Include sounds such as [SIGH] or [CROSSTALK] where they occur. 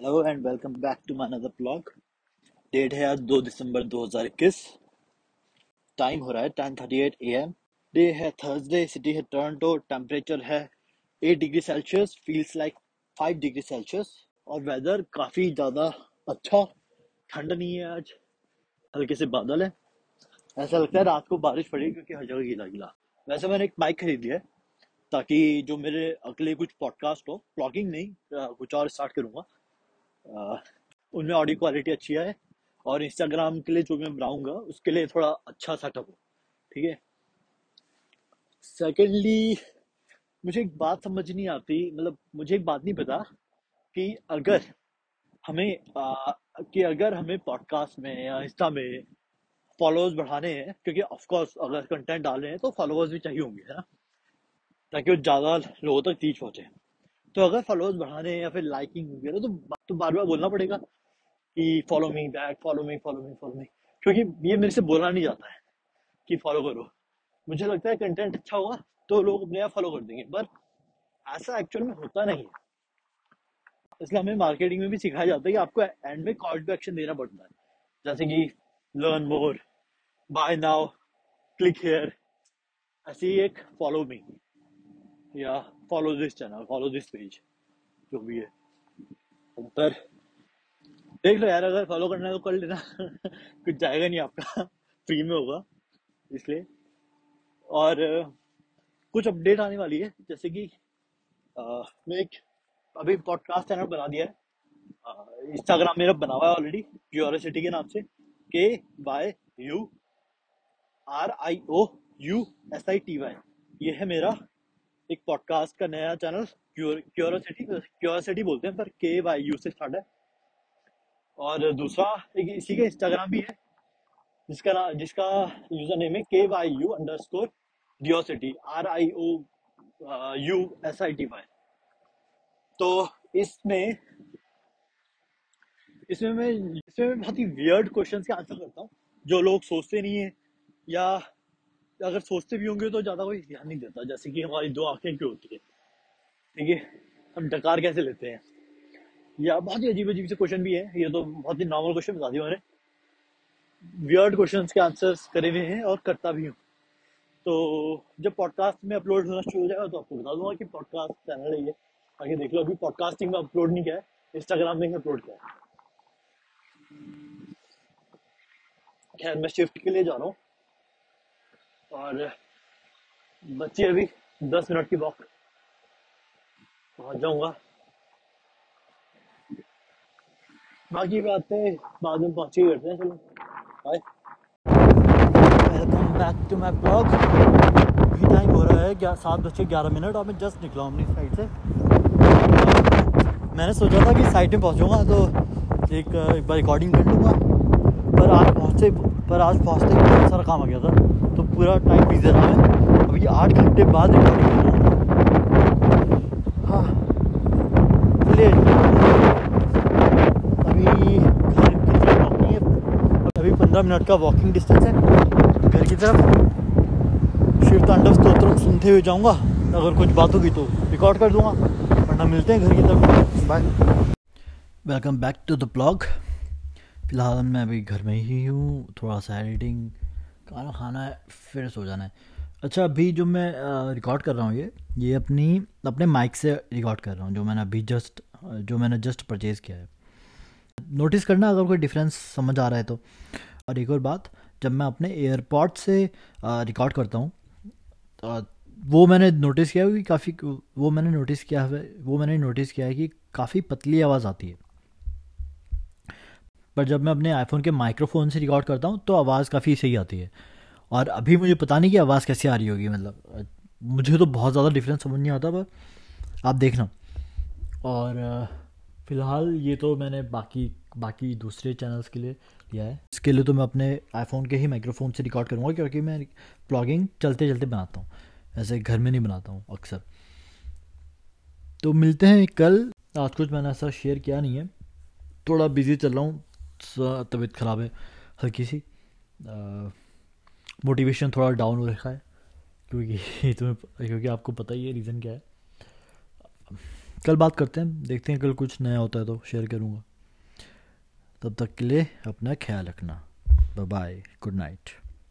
Hello and welcome back to my another blog date है आज 2 दिसंबर 2021 time हो रहा है 10:38 एएम डे है थर्सडे सिटी है टोरंटो टेम्परेचर है 8 degree Celsius feels like 5 degree Celsius और वेदर काफ़ी ज़्यादा अच्छा ठंड नहीं है आज, हल्के से बादल है। ऐसा लगता है रात को बारिश पड़ेगी क्योंकि हर जगह गीला गीला। वैसे मैंने एक बाइक खरीदी है, ताकि जो मेरे अगले कुछ पॉडकास्ट हो ब्लॉगिंग नहीं कुछ और स्टार्ट करूँगा। उनमें ऑडियो क्वालिटी अच्छी है और इंस्टाग्राम के लिए जो मैं बनाऊँगा उसके लिए थोड़ा अच्छा सेटअप हो ठीक है? सेकेंडली मुझे एक बात समझ नहीं आती मतलब मुझे एक बात नहीं पता कि अगर हमें आ, कि अगर हमें पॉडकास्ट में या इंस्टा में फॉलोअर्स बढ़ाने हैं क्योंकि ऑफ़ कोर्स अगर कंटेंट डाल रहे हैं तो फॉलोअर्स भी चाहिए होंगे है ना? ताकि वो ज़्यादा लोगों तक रीच पहुँचे। तो अगर फॉलोअर्स बढ़ाने या फिर लाइकिंग वगैरह तो तो बार बार बोलना पड़ेगा कि follow me back follow me follow me follow me क्योंकि ये मेरे से बोलना नहीं जाता है कि फॉलो करो। मुझे लगता है कंटेंट अच्छा होगा तो लोग अपने आप फॉलो कर देंगे। पर ऐसा एक्चुअल में होता नहीं है। इसलिए हमें मार्केटिंग में भी सिखाया जाता है कि आपको एंड में कॉल टू एक्शन देना पड़ता है। जैसे कि learn more buy now click here ऐसी एक फॉलो मी या follow this channel, follow this page, जो भी है। पर देख लो यार, अगर फॉलो करना है तो कर लेना। [LAUGHS] कुछ जाएगा नहीं आपका, फ्री में होगा, इसलिए। और, कुछ अपडेट आने वाली है, जैसे कि मैं एक, अभी पॉडकास्ट चैनल बना दिया है। इंस्टाग्राम मेरा बना हुआ है ऑलरेडी क्यूरियोसिटी के नाम से। K Y U R I O U S I T Y ये है मेरा एक पॉडकास्ट का नया चैनल क्यूरोसिटी क्यूरोसिटी बोलते हैं, पर के वाई यू से स्टार्ट है। और दूसरा एक इसी का इंस्टाग्राम भी है, जिसका नाम जिसका यूज़र नेम है K Y you under score डिओसिटी R I O U S I T Y तो इसमें इसमें मैं, इसमें बहुत ही वियर्ड क्वेश्चन के आंसर करता हूँ, जो लोग सोचते नहीं है, या अगर सोचते भी होंगे तो ज़्यादा कोई ध्यान नहीं देता, जैसे कि हमारी दो आँखें क्यों होती है? ठीक है? हम डकार कैसे लेते हैं? या बहुत ही अजीब अजीब से क्वेश्चन भी है। ये तो बहुत ही नॉर्मल क्वेश्चन बता दिया मैंने वियर्ड क्वेश्चन के आंसर्स करे हुए हैं और करता भी हूँ। तो जब पॉडकास्ट में अपलोड होना शुरू हो जाएगा तो आपको बता दूँगा कि पॉडकास्ट चैनल है ये। आगे देख लो, अभी पॉडकास्टिंग में अपलोड नहीं किया है इंस्टाग्राम में ही अपलोड किया है। खैर, मैं शिफ्ट के लिए जा रहा हूँ। और बच्ची अभी दस मिनट की वॉक पहुँच जाऊँगा। बाकी बातें बाद में पहुँच ही करते हैं, चलो। Bye welcome back to my blog अभी टाइम हो रहा है क्या सात बज ग्यारह मिनट, और मैं जस्ट निकला हूँ अपनी साइड से। मैंने सोचा था कि साइड में पहुँचूँगा तो एक एक बार रिकॉर्डिंग कर लूँगा। पर आज पहुँचे, पर आज पहुँचते बहुत सारा काम आ गया था। तो पूरा टाइम बिज़ी रहा है। अभी आठ घंटे बाद रिकॉर्डिंग कर रहा हूँ। हाँ। चलिए। अभी घर की तरफ़ वॉकिंग है। अभी पंद्रह मिनट का वॉकिंग डिस्टेंस है। घर की तरफ़। शिव तांडव स्त्रोत्र सुनते हुए जाऊँगा। अगर कुछ बात होगी तो रिकॉर्ड कर दूँगा। वरना मिलते हैं घर की तरफ़। Bye welcome back to the blog फ़िलहाल मैं अभी घर में ही हूँ, थोड़ा सा एडिटिंग खाना खाना है, फिर सो जाना है। अच्छा अभी जो मैं रिकॉर्ड कर रहा हूँ ये ये अपनी, अपने माइक से रिकॉर्ड कर रहा हूँ, जो मैंने अभी जस्ट जो मैंने जस्ट परचेज़ किया है। नोटिस करना, अगर कोई डिफरेंस समझ आ रहा है तो। और एक और बात, जब मैं अपने एयरपॉड से रिकॉर्ड करता हूँ तो वो मैंने नोटिस किया कि काफ़ी, वो मैंने नोटिस किया है, वो मैंने नोटिस किया है कि काफ़ी पतली आवाज़ आती है। पर जब मैं अपने आईफोन के माइक्रोफोन से रिकॉर्ड करता हूँ तो आवाज़ काफ़ी सही आती है। और अभी मुझे पता नहीं कि आवाज़ कैसे आ रही होगी मतलब मुझे तो बहुत ज़्यादा डिफरेंस समझ नहीं आता पर आप देखना। और, फ़िलहाल ये तो मैंने बाकी बाकी दूसरे चैनल्स के लिए लिया है। इसके लिए तो मैं अपने आईफोन के ही माइक्रोफोन से रिकॉर्ड करूँगा, क्योंकि मैं ब्लॉगिंग चलते चलते बनाता हूँ। ऐसे घर में नहीं बनाता हूँ, अक्सर। तो मिलते हैं कल। आज कुछ मैंने ऐसा शेयर किया नहीं है। थोड़ा बिज़ी चल रहा हूँ तबीयत ख़राब है, हल्की सी। मोटिवेशन थोड़ा डाउन हो रखा है, क्योंकि [LAUGHS] तुम्हें क्योंकि आपको पता ही है रीज़न क्या है। कल बात करते हैं, देखते हैं कल कुछ नया होता है तो शेयर करूँगा। तब तक के लिए अपना ख्याल रखना। Bye good night